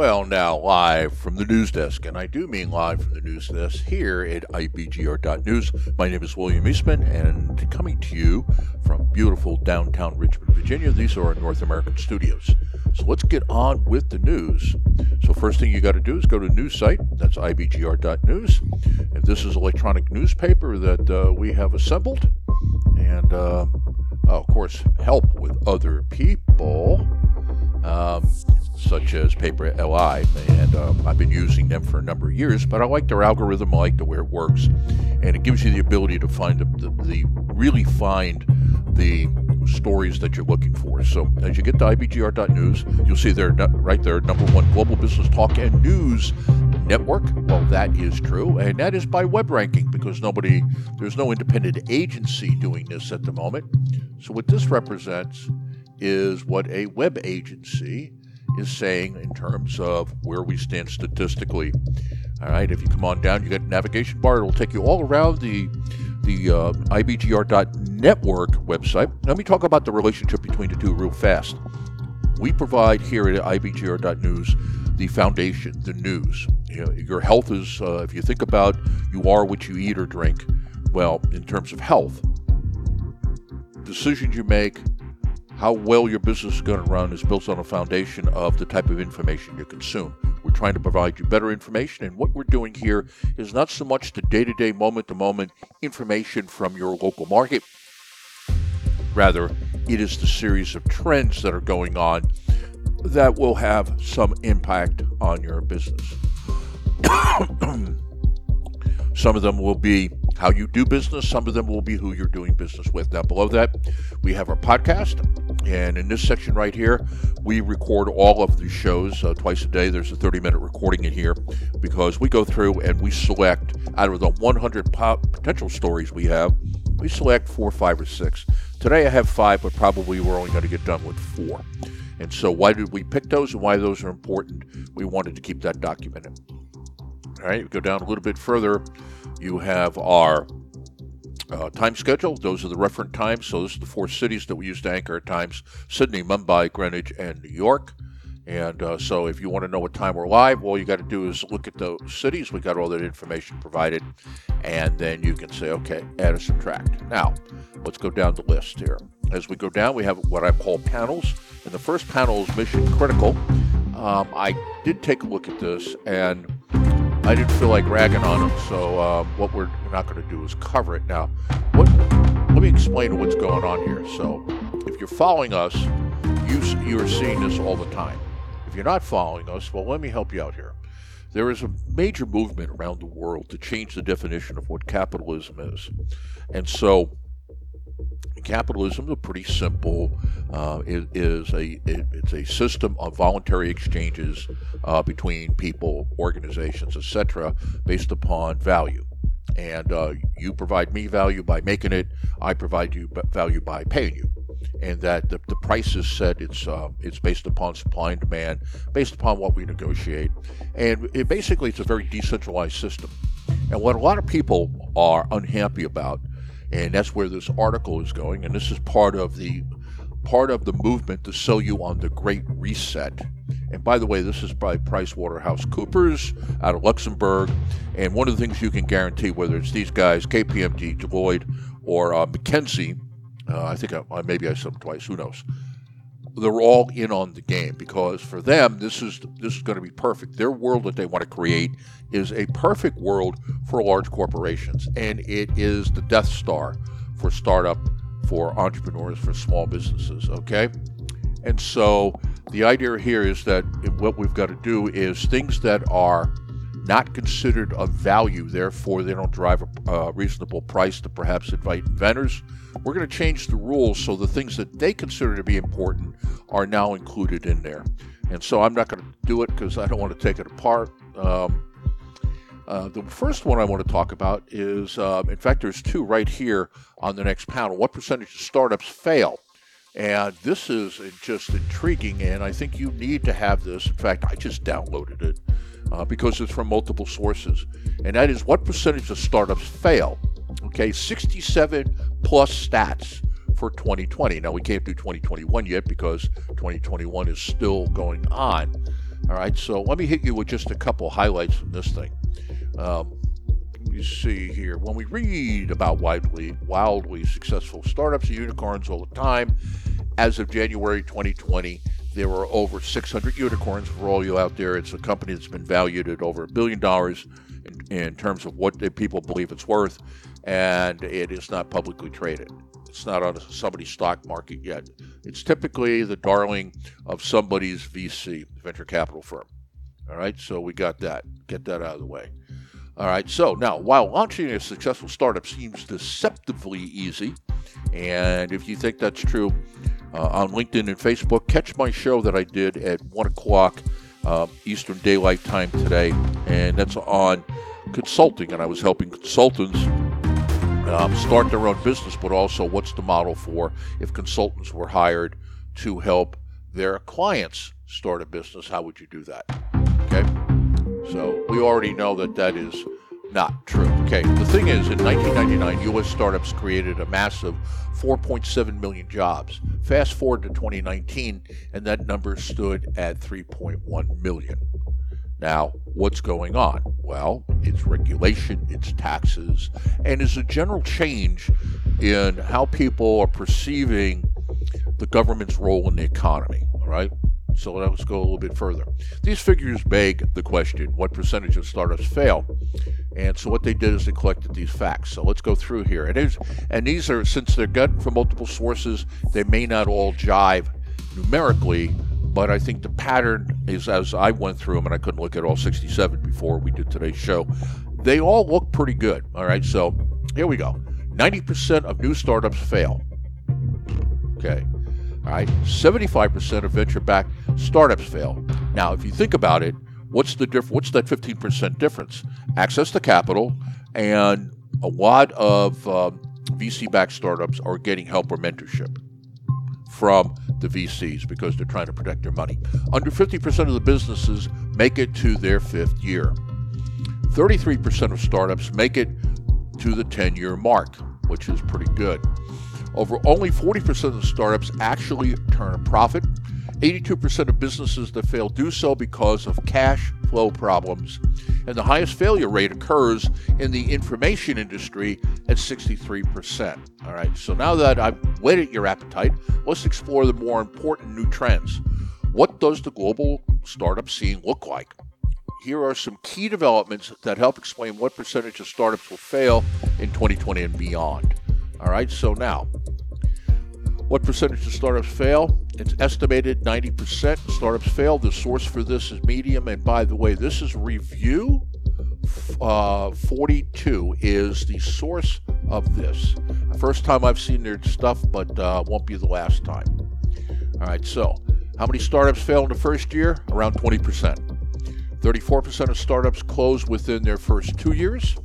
Well, now live from the news desk, and I do mean live from the news desk here at IBGR.news. My name is William Eastman, and coming to you from beautiful downtown Richmond, Virginia, these are our North American studios. So let's get on with the news. So, first thing you got to do is go to the news site, that's IBGR.news. And this is electronic newspaper that uh, we have assembled, and uh, of course, help with other people. Um, such as Paper LI, and um, I've been using them for a number of years. But I like their algorithm, I like the way it works, and it gives you the ability to find the, the, the really find the stories that you're looking for. So as you get to IBGR.news, you'll see there right there, number one global business talk and news network. Well, that is true, and that is by web ranking because nobody, there's no independent agency doing this at the moment. So what this represents is what a web agency is saying in terms of where we stand statistically. All right, if you come on down, you get navigation bar. It'll take you all around the the uh, IBGR.network website. Let me talk about the relationship between the two real fast. We provide here at IBGR.news the foundation, the news. You know, your health is, uh, if you think about you are what you eat or drink, well, in terms of health, decisions you make, how well your business is going to run is built on a foundation of the type of information you consume. We're trying to provide you better information, and what we're doing here is not so much the day to day, moment to moment information from your local market. Rather, it is the series of trends that are going on that will have some impact on your business. some of them will be how you do business. Some of them will be who you're doing business with. Now, below that, we have our podcast. And in this section right here, we record all of the shows uh, twice a day. There's a 30 minute recording in here because we go through and we select out of the 100 po- potential stories we have, we select four, five, or six. Today I have five, but probably we're only going to get done with four. And so, why did we pick those and why those are important? We wanted to keep that documented. All right, go down a little bit further. You have our uh, time schedule. Those are the reference times. So this is the four cities that we use to anchor at times: Sydney, Mumbai, Greenwich, and New York. And uh, so, if you want to know what time we're live, all you got to do is look at those cities. We got all that information provided, and then you can say, okay, add or subtract. Now, let's go down the list here. As we go down, we have what I call panels, and the first panel is mission critical. Um, I did take a look at this, and I didn't feel like ragging on them, so uh, what we're not going to do is cover it. Now, what, let me explain what's going on here. So, if you're following us, you, you're seeing this all the time. If you're not following us, well, let me help you out here. There is a major movement around the world to change the definition of what capitalism is. And so, capitalism is a pretty simple. Uh, it is a it, it's a system of voluntary exchanges uh, between people, organizations, etc., based upon value. And uh, you provide me value by making it. I provide you value by paying you. And that the, the price is set. It's um, it's based upon supply and demand, based upon what we negotiate, and it basically it's a very decentralized system. And what a lot of people are unhappy about and that's where this article is going. And this is part of the part of the movement to sell you on the Great Reset. And by the way, this is by PricewaterhouseCoopers out of Luxembourg. And one of the things you can guarantee, whether it's these guys, KPMG, Deloitte, or uh, McKinsey, uh, I think I, maybe I said them twice. Who knows? They're all in on the game because for them this is this is going to be perfect. Their world that they want to create is a perfect world for large corporations, and it is the Death Star for startup, for entrepreneurs, for small businesses. Okay, and so the idea here is that what we've got to do is things that are not considered of value, therefore they don't drive a uh, reasonable price to perhaps invite inventors. We're going to change the rules so the things that they consider to be important are now included in there. And so I'm not going to do it because I don't want to take it apart. Um, uh, the first one I want to talk about is, um, in fact, there's two right here on the next panel. What percentage of startups fail? And this is just intriguing, and I think you need to have this. In fact, I just downloaded it uh, because it's from multiple sources. And that is what percentage of startups fail? Okay, 67 plus stats for 2020. Now, we can't do 2021 yet because 2021 is still going on. All right, so let me hit you with just a couple highlights from this thing. Um, see here. When we read about wildly, wildly successful startups and unicorns all the time, as of January 2020, there were over 600 unicorns. For all you out there, it's a company that's been valued at over a billion dollars in, in terms of what people believe it's worth, and it is not publicly traded. It's not on somebody's stock market yet. It's typically the darling of somebody's VC, venture capital firm. All right, so we got that. Get that out of the way. All right, so now while launching a successful startup seems deceptively easy, and if you think that's true, uh, on LinkedIn and Facebook, catch my show that I did at 1 o'clock uh, Eastern Daylight Time today, and that's on consulting, and I was helping consultants um, start their own business, but also what's the model for if consultants were hired to help their clients start a business? How would you do that? So we already know that that is not true. Okay, the thing is, in 1999, U.S. startups created a massive 4.7 million jobs. Fast forward to 2019, and that number stood at 3.1 million. Now, what's going on? Well, it's regulation, it's taxes, and it's a general change in how people are perceiving the government's role in the economy. All right. So let's go a little bit further. These figures beg the question what percentage of startups fail? And so what they did is they collected these facts. So let's go through here. And, and these are, since they're gotten from multiple sources, they may not all jive numerically, but I think the pattern is as I went through them, and I couldn't look at all 67 before we did today's show, they all look pretty good. All right, so here we go 90% of new startups fail. Okay. All right, 75% of venture-backed startups fail. Now, if you think about it, what's the diff- What's that 15% difference? Access to capital, and a lot of uh, VC-backed startups are getting help or mentorship from the VCs because they're trying to protect their money. Under 50% of the businesses make it to their fifth year. 33% of startups make it to the 10 year mark, which is pretty good. Over only 40% of the startups actually turn a profit. 82% of businesses that fail do so because of cash flow problems. And the highest failure rate occurs in the information industry at 63%. All right, so now that I've whetted your appetite, let's explore the more important new trends. What does the global startup scene look like? Here are some key developments that help explain what percentage of startups will fail in 2020 and beyond. All right, so now, what percentage of startups fail? It's estimated 90% startups fail. The source for this is Medium. And by the way, this is review uh, 42 is the source of this. First time I've seen their stuff, but uh, won't be the last time. All right, so how many startups fail in the first year? Around 20%. 34% of startups close within their first two years.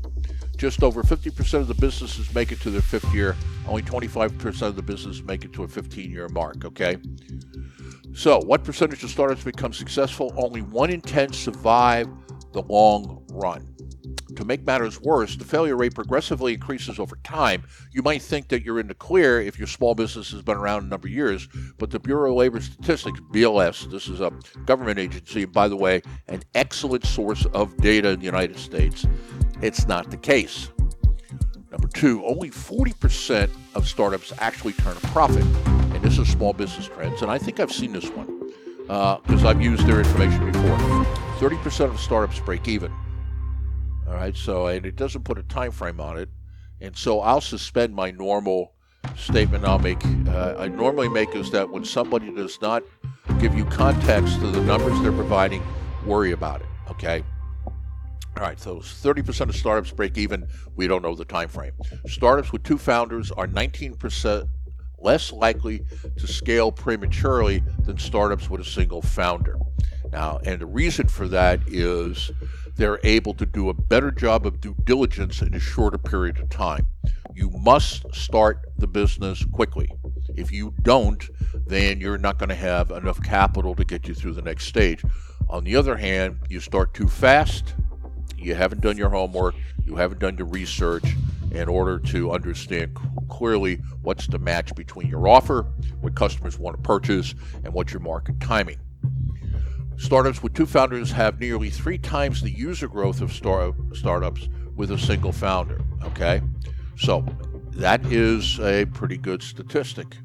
Just over 50% of the businesses make it to their fifth year. Only 25% of the businesses make it to a 15 year mark, okay? So, what percentage of startups become successful? Only 1 in 10 survive the long run. To make matters worse, the failure rate progressively increases over time. You might think that you're in the clear if your small business has been around a number of years, but the Bureau of Labor Statistics, BLS, this is a government agency, by the way, an excellent source of data in the United States, it's not the case. Number two, only 40% of startups actually turn a profit. And this is small business trends. And I think I've seen this one because uh, I've used their information before. 30% of startups break even. All right, so and it doesn't put a time frame on it. And so I'll suspend my normal statement I'll make. Uh, I normally make is that when somebody does not give you context to the numbers they're providing, worry about it. Okay. All right, so 30% of startups break even. We don't know the time frame. Startups with two founders are 19% less likely to scale prematurely than startups with a single founder. Now, and the reason for that is they're able to do a better job of due diligence in a shorter period of time. You must start the business quickly. If you don't, then you're not going to have enough capital to get you through the next stage. On the other hand, you start too fast, you haven't done your homework, you haven't done your research in order to understand clearly what's the match between your offer, what customers want to purchase, and what's your market timing. Startups with two founders have nearly three times the user growth of star- startups with a single founder. Okay, so that is a pretty good statistic.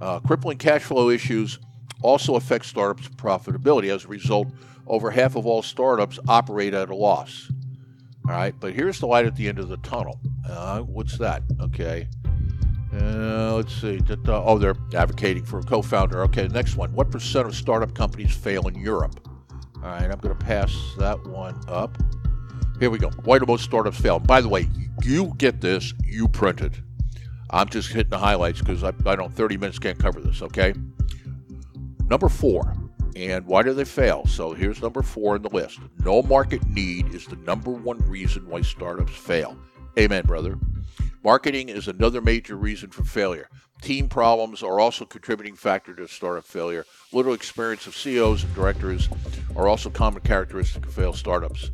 Uh, crippling cash flow issues also affect startups' profitability. As a result, over half of all startups operate at a loss. All right, but here's the light at the end of the tunnel. Uh, what's that? Okay. Uh, let's see. Oh, they're advocating for a co founder. Okay, next one. What percent of startup companies fail in Europe? All right, I'm going to pass that one up. Here we go. Why do most startups fail? By the way, you get this, you print it. I'm just hitting the highlights because I, I don't, 30 minutes can't cover this, okay? Number four, and why do they fail? So here's number four in the list. No market need is the number one reason why startups fail. Amen, brother. Marketing is another major reason for failure. Team problems are also a contributing factor to startup failure. Little experience of CEOs and directors are also common characteristics of failed startups.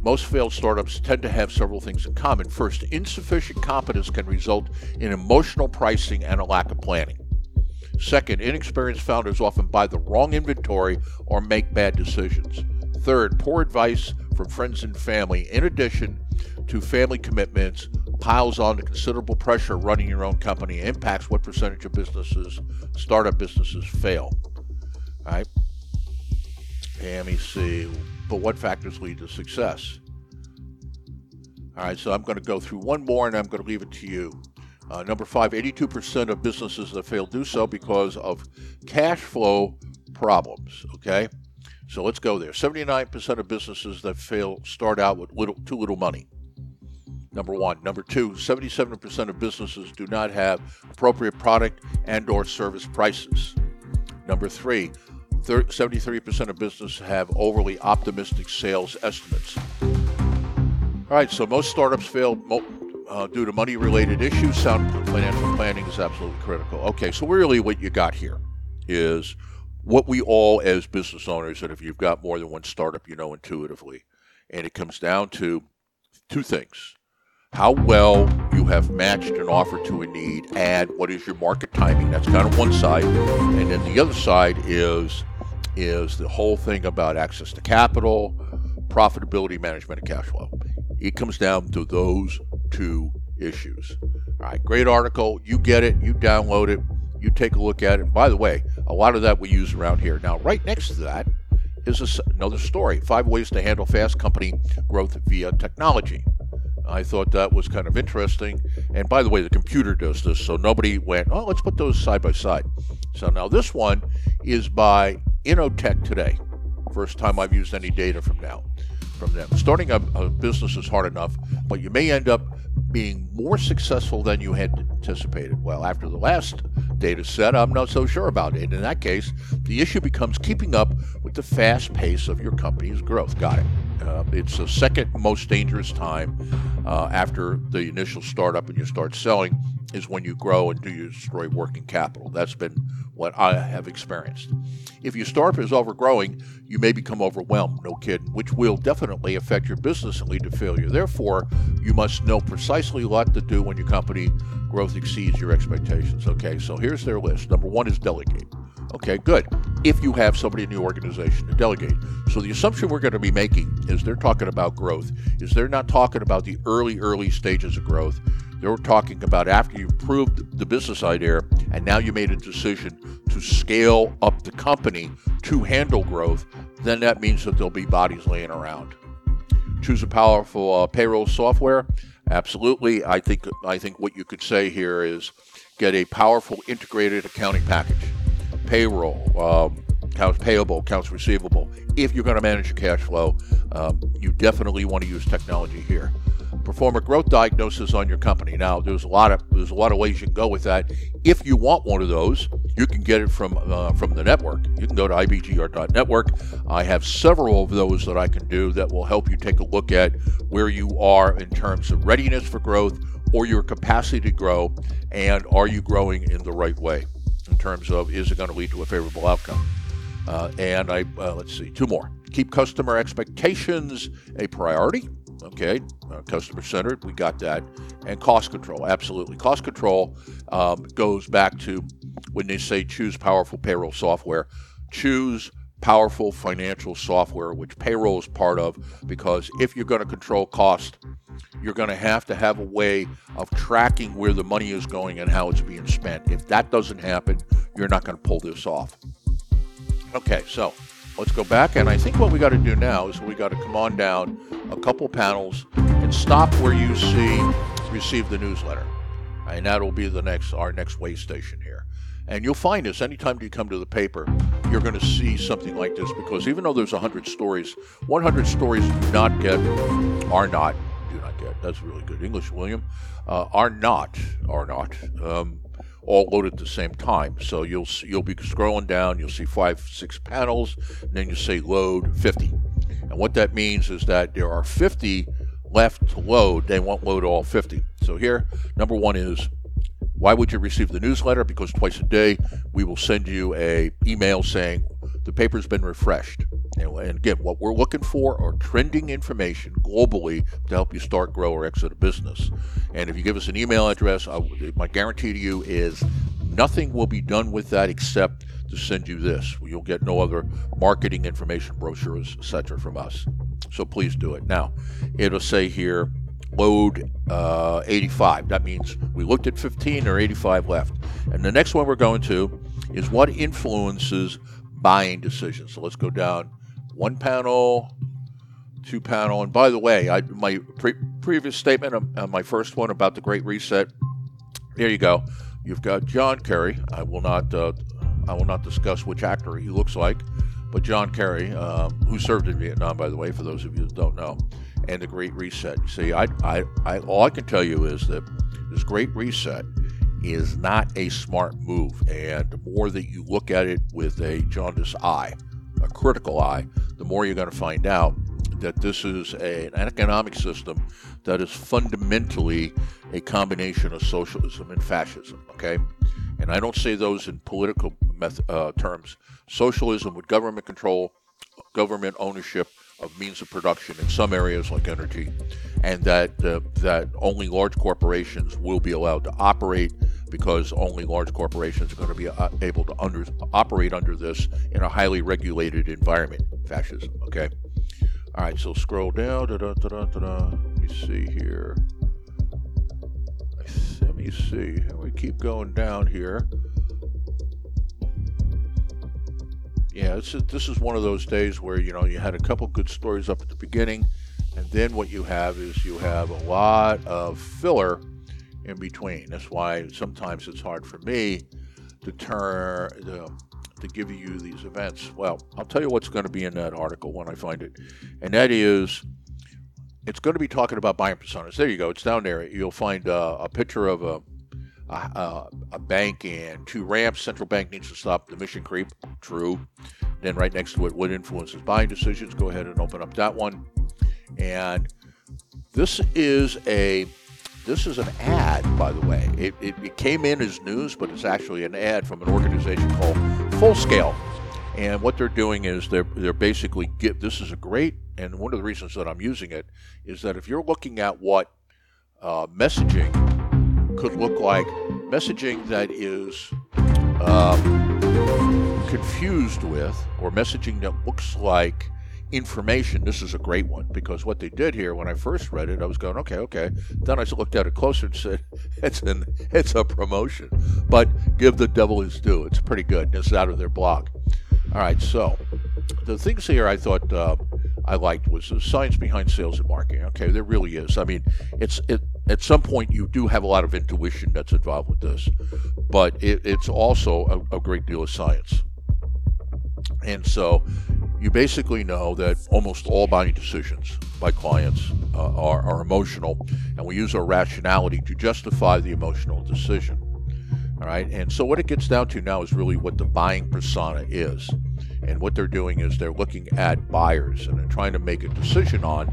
Most failed startups tend to have several things in common. First, insufficient competence can result in emotional pricing and a lack of planning. Second, inexperienced founders often buy the wrong inventory or make bad decisions. Third, poor advice from friends and family, in addition to family commitments, piles on to considerable pressure running your own company, impacts what percentage of businesses, startup businesses, fail. All right. let me see. But what factors lead to success? All right, so I'm going to go through one more and I'm going to leave it to you. Uh, number five, 82% of businesses that fail do so because of cash flow problems. Okay, so let's go there. 79% of businesses that fail start out with little, too little money. Number one. Number two, 77% of businesses do not have appropriate product and or service prices. Number three, 73% of businesses have overly optimistic sales estimates. All right, so most startups fail uh, due to money related issues, sound financial planning is absolutely critical. Okay, so really what you got here is what we all, as business owners, and if you've got more than one startup, you know intuitively. And it comes down to two things how well you have matched an offer to a need, and what is your market timing. That's kind of one side. And then the other side is is the whole thing about access to capital, profitability management, and cash flow. It comes down to those two issues. All right, great article. You get it, you download it, you take a look at it. And by the way, a lot of that we use around here. Now, right next to that is another story five ways to handle fast company growth via technology. I thought that was kind of interesting. And by the way, the computer does this, so nobody went, oh, let's put those side by side. So now this one is by Innotech today. First time I've used any data from now from them. Starting a, a business is hard enough, but you may end up being more successful than you had anticipated. Well, after the last data set, I'm not so sure about it. In that case, the issue becomes keeping up with the fast pace of your company's growth. Got it. Uh, it's the second most dangerous time uh, after the initial startup and you start selling is when you grow and do you destroy working capital. That's been what I have experienced. If your startup is overgrowing, you may become overwhelmed, no kidding, which will definitely affect your business and lead to failure. Therefore, you must know precisely what to do when your company growth exceeds your expectations. Okay, so here's their list. Number one is delegate. Okay, good. If you have somebody in the organization to delegate. So the assumption we're going to be making is they're talking about growth, is they're not talking about the early, early stages of growth. They're talking about after you've proved the business idea and now you made a decision to scale up the company to handle growth, then that means that there'll be bodies laying around. Choose a powerful uh, payroll software. Absolutely. I think I think what you could say here is get a powerful integrated accounting package payroll, um, accounts payable, accounts receivable. If you're going to manage your cash flow, um, you definitely want to use technology here. Perform a growth diagnosis on your company. Now, there's a lot of there's a lot of ways you can go with that. If you want one of those, you can get it from uh, from the network. You can go to ibgr.network. I have several of those that I can do that will help you take a look at where you are in terms of readiness for growth or your capacity to grow, and are you growing in the right way terms of is it going to lead to a favorable outcome? Uh, and I uh, let's see, two more. Keep customer expectations a priority. Okay, uh, customer centered, we got that, and cost control. Absolutely, cost control um, goes back to when they say choose powerful payroll software. Choose powerful financial software, which payroll is part of, because if you're going to control cost, you're going to have to have a way of tracking where the money is going and how it's being spent. If that doesn't happen, you're not going to pull this off. Okay, so let's go back. And I think what we got to do now is we got to come on down a couple panels and stop where you see receive the newsletter. And that'll be the next our next way station here. And you'll find this anytime you come to the paper, you're going to see something like this because even though there's 100 stories, 100 stories do not get, are not, do not get, that's really good English, William, uh, are not, are not, um, all loaded at the same time. So you'll you'll be scrolling down, you'll see five, six panels, and then you say load 50. And what that means is that there are 50 left to load. They won't load all 50. So here, number one is why would you receive the newsletter? Because twice a day we will send you a email saying the paper's been refreshed. And again, what we're looking for are trending information globally to help you start, grow, or exit a business. And if you give us an email address, I, my guarantee to you is nothing will be done with that except to send you this. You'll get no other marketing information, brochures, etc. from us. So please do it. Now, it'll say here load uh, 85. That means we looked at 15 or 85 left. And the next one we're going to is what influences buying decisions. So let's go down one panel, two panel. And by the way, I, my pre- previous statement on, my first one about the Great Reset. There you go. You've got John Kerry. I will not. Uh, I will not discuss which actor he looks like, but John Kerry, um, who served in Vietnam, by the way, for those of you that don't know and the Great Reset. See, I, I, I, all I can tell you is that this Great Reset is not a smart move, and the more that you look at it with a jaundiced eye, a critical eye, the more you're going to find out that this is a, an economic system that is fundamentally a combination of socialism and fascism. Okay, and I don't say those in political method, uh, terms. Socialism with government control, government ownership of means of production in some areas like energy, and that uh, that only large corporations will be allowed to operate because only large corporations are going to be uh, able to under, operate under this in a highly regulated environment. Fascism. Okay. All right. So scroll down. Let me see here. Let me see. We keep going down here. Yeah, this is, this is one of those days where you know you had a couple good stories up at the beginning, and then what you have is you have a lot of filler in between. That's why sometimes it's hard for me to turn to, to give you these events. Well, I'll tell you what's going to be in that article when I find it, and that is it's going to be talking about buying personas. There you go. It's down there. You'll find uh, a picture of a a, a, bank and two ramps. Central bank needs to stop the mission creep. True. Then right next to it, what influences buying decisions? Go ahead and open up that one. And this is a this is an ad, by the way. It, it, it came in as news, but it's actually an ad from an organization called Full Scale. And what they're doing is they're they're basically get this is a great and one of the reasons that I'm using it is that if you're looking at what uh, messaging could look like messaging that is um, confused with, or messaging that looks like information. This is a great one because what they did here, when I first read it, I was going, okay, okay. Then I looked at it closer and said, it's an it's a promotion. But give the devil his due. It's pretty good. Is out of their blog. All right, so the things here I thought uh, I liked was the science behind sales and marketing. Okay, there really is. I mean, it's it at some point you do have a lot of intuition that's involved with this, but it, it's also a, a great deal of science. And so you basically know that almost all buying decisions by clients uh, are, are emotional, and we use our rationality to justify the emotional decision. All right, and so what it gets down to now is really what the buying persona is. And what they're doing is they're looking at buyers and they're trying to make a decision on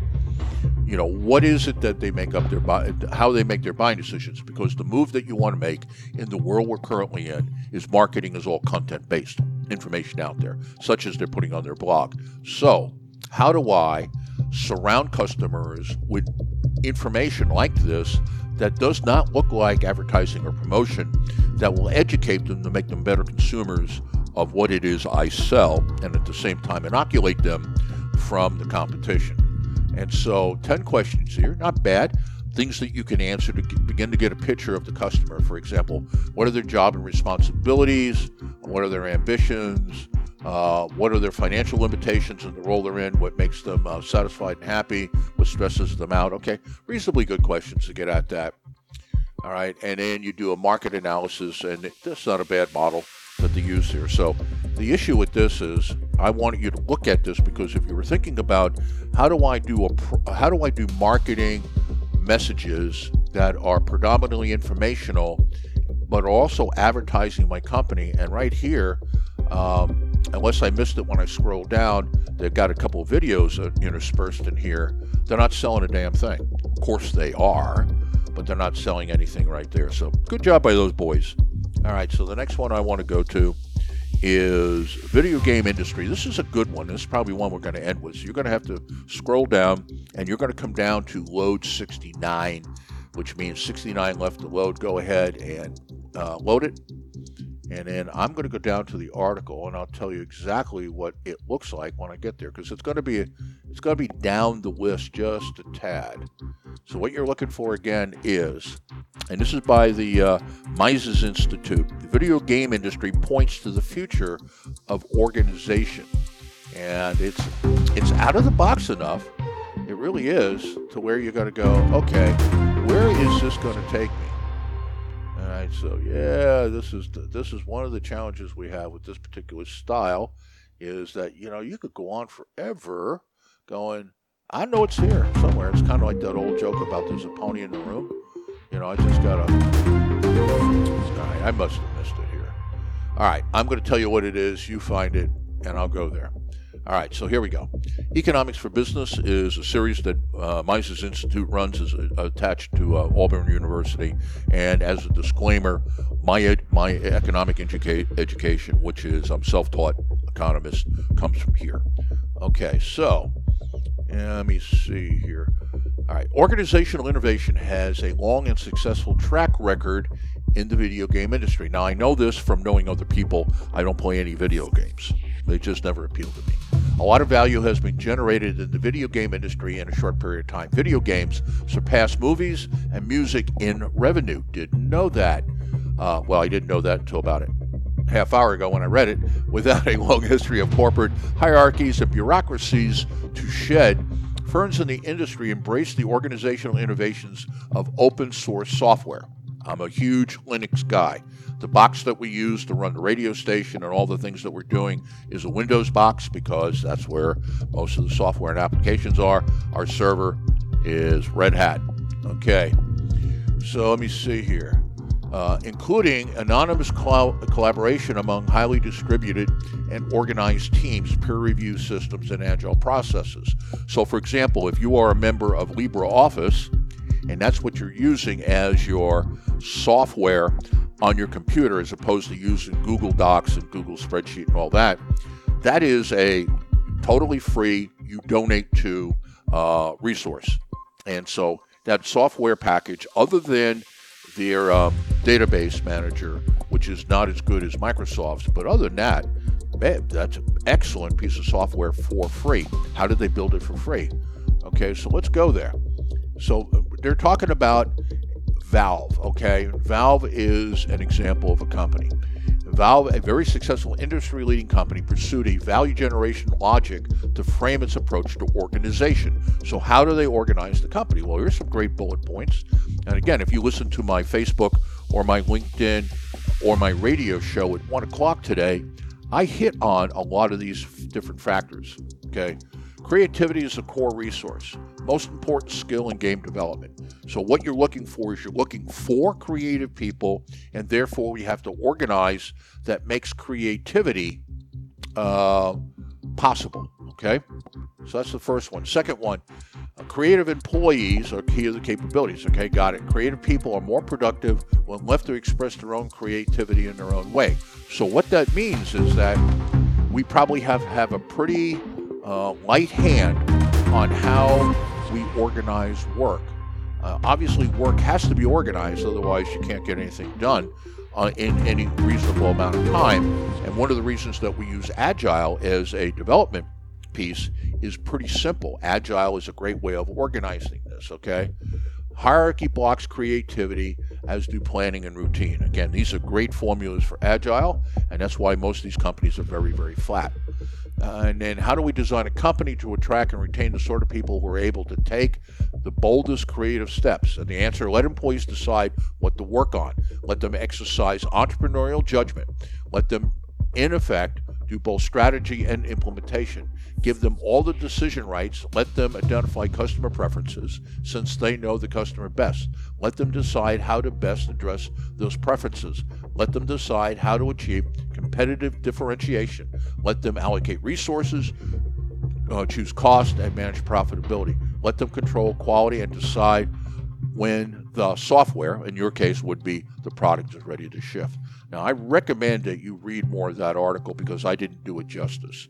you know what is it that they make up their buy, how they make their buying decisions because the move that you want to make in the world we're currently in is marketing is all content based information out there such as they're putting on their blog so how do i surround customers with information like this that does not look like advertising or promotion that will educate them to make them better consumers of what it is I sell and at the same time inoculate them from the competition. And so 10 questions here, not bad. Things that you can answer to begin to get a picture of the customer. For example, what are their job and responsibilities? What are their ambitions? Uh, what are their financial limitations and the role they're in? What makes them uh, satisfied and happy? What stresses them out? Okay, reasonably good questions to get at that. All right, and then you do a market analysis, and this is not a bad model that they use here. So the issue with this is, I want you to look at this because if you were thinking about how do I do a how do I do marketing messages that are predominantly informational, but also advertising my company, and right here. Um, unless I missed it when I scrolled down, they've got a couple of videos interspersed in here. They're not selling a damn thing. Of course they are, but they're not selling anything right there. So good job by those boys. All right, so the next one I want to go to is video game industry. This is a good one. This is probably one we're going to end with. So you're going to have to scroll down and you're going to come down to load 69, which means 69 left to load. Go ahead and uh, load it. And then I'm going to go down to the article and I'll tell you exactly what it looks like when I get there because it's going to be it's going to be down the list just a tad. So what you're looking for again is, and this is by the uh, Mises Institute. The video game industry points to the future of organization, and it's it's out of the box enough. It really is to where you're going to go. Okay, where is this going to take me? All right, so yeah, this is the, this is one of the challenges we have with this particular style, is that you know you could go on forever, going. I know it's here somewhere. It's kind of like that old joke about there's a pony in the room. You know, I just. All right, I must have missed it here. All right, I'm going to tell you what it is. You find it, and I'll go there. All right, so here we go. Economics for Business is a series that uh, Mises Institute runs, is uh, attached to uh, Auburn University. And as a disclaimer, my ed- my economic educa- education, which is I'm self-taught economist, comes from here. Okay, so let me see here. All right, organizational innovation has a long and successful track record in the video game industry. Now, I know this from knowing other people. I don't play any video games. They just never appeal to me. A lot of value has been generated in the video game industry in a short period of time. Video games surpass movies and music in revenue. Didn't know that. Uh, well, I didn't know that until about a half hour ago when I read it. Without a long history of corporate hierarchies and bureaucracies to shed, firms in the industry embrace the organizational innovations of open source software. I'm a huge Linux guy. The box that we use to run the radio station and all the things that we're doing is a Windows box because that's where most of the software and applications are. Our server is Red Hat. Okay, so let me see here. Uh, including anonymous collaboration among highly distributed and organized teams, peer review systems, and agile processes. So, for example, if you are a member of LibreOffice, and that's what you're using as your software on your computer as opposed to using Google Docs and Google Spreadsheet and all that. That is a totally free, you donate to uh, resource. And so that software package, other than their um, database manager, which is not as good as Microsoft's, but other than that, man, that's an excellent piece of software for free. How did they build it for free? Okay, so let's go there. So they're talking about Valve, okay? Valve is an example of a company. Valve, a very successful industry leading company, pursued a value generation logic to frame its approach to organization. So, how do they organize the company? Well, here's some great bullet points. And again, if you listen to my Facebook or my LinkedIn or my radio show at 1 o'clock today, I hit on a lot of these different factors. Okay. Creativity is a core resource, most important skill in game development. So, what you're looking for is you're looking for creative people, and therefore, we have to organize that makes creativity uh, possible. Okay? So, that's the first one. Second one, uh, creative employees are key to the capabilities. Okay, got it. Creative people are more productive when left to express their own creativity in their own way. So, what that means is that we probably have, have a pretty uh, light hand on how organize work. Uh, obviously, work has to be organized, otherwise, you can't get anything done. uh, in any reasonable amount of time. And one of the reasons that we use Agile as a development piece is pretty simple. Agile is a great way of organizing this, okay? Hierarchy blocks creativity, as do planning and routine. Again, these are great formulas for Agile, and that's why most of these companies are very, very flat. Uh, and then, how do we design a company to attract and retain the sort of people who are able to take the boldest creative steps? And the answer let employees decide what to work on, let them exercise entrepreneurial judgment, let them, in effect, do both strategy and implementation. Give them all the decision rights. Let them identify customer preferences since they know the customer best. Let them decide how to best address those preferences. Let them decide how to achieve competitive differentiation. Let them allocate resources, uh, choose cost, and manage profitability. Let them control quality and decide when the software, in your case, would be the product is ready to shift. Now, I recommend that you read more of that article because I didn't do it justice.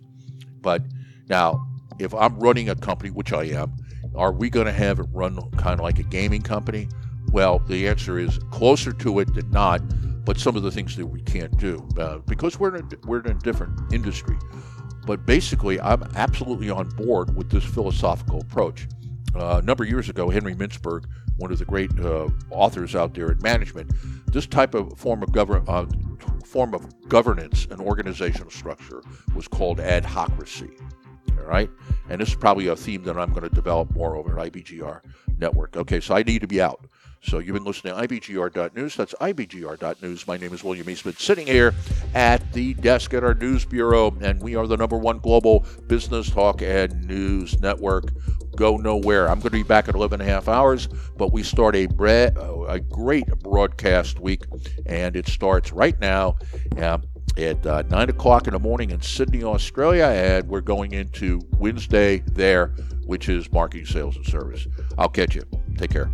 But now, if I'm running a company, which I am, are we going to have it run kind of like a gaming company? Well, the answer is closer to it than not, but some of the things that we can't do uh, because we're in, a, we're in a different industry. But basically, I'm absolutely on board with this philosophical approach. Uh, a number of years ago, Henry Mintzberg, one of the great uh, authors out there in management, this type of form of govern uh, form of governance and organizational structure was called adhocracy. All right, and this is probably a theme that I'm going to develop more over at IBGR Network. Okay, so I need to be out. So you've been listening to IBGR.news. That's IBGR.news. My name is William Eastman, sitting here at the desk at our news bureau, and we are the number one global business talk and news network. Go nowhere. I'm going to be back in 11 and a half hours, but we start a, bre- a great broadcast week, and it starts right now. Uh, at uh, 9 o'clock in the morning in Sydney, Australia, and we're going into Wednesday there, which is marketing, sales, and service. I'll catch you. Take care.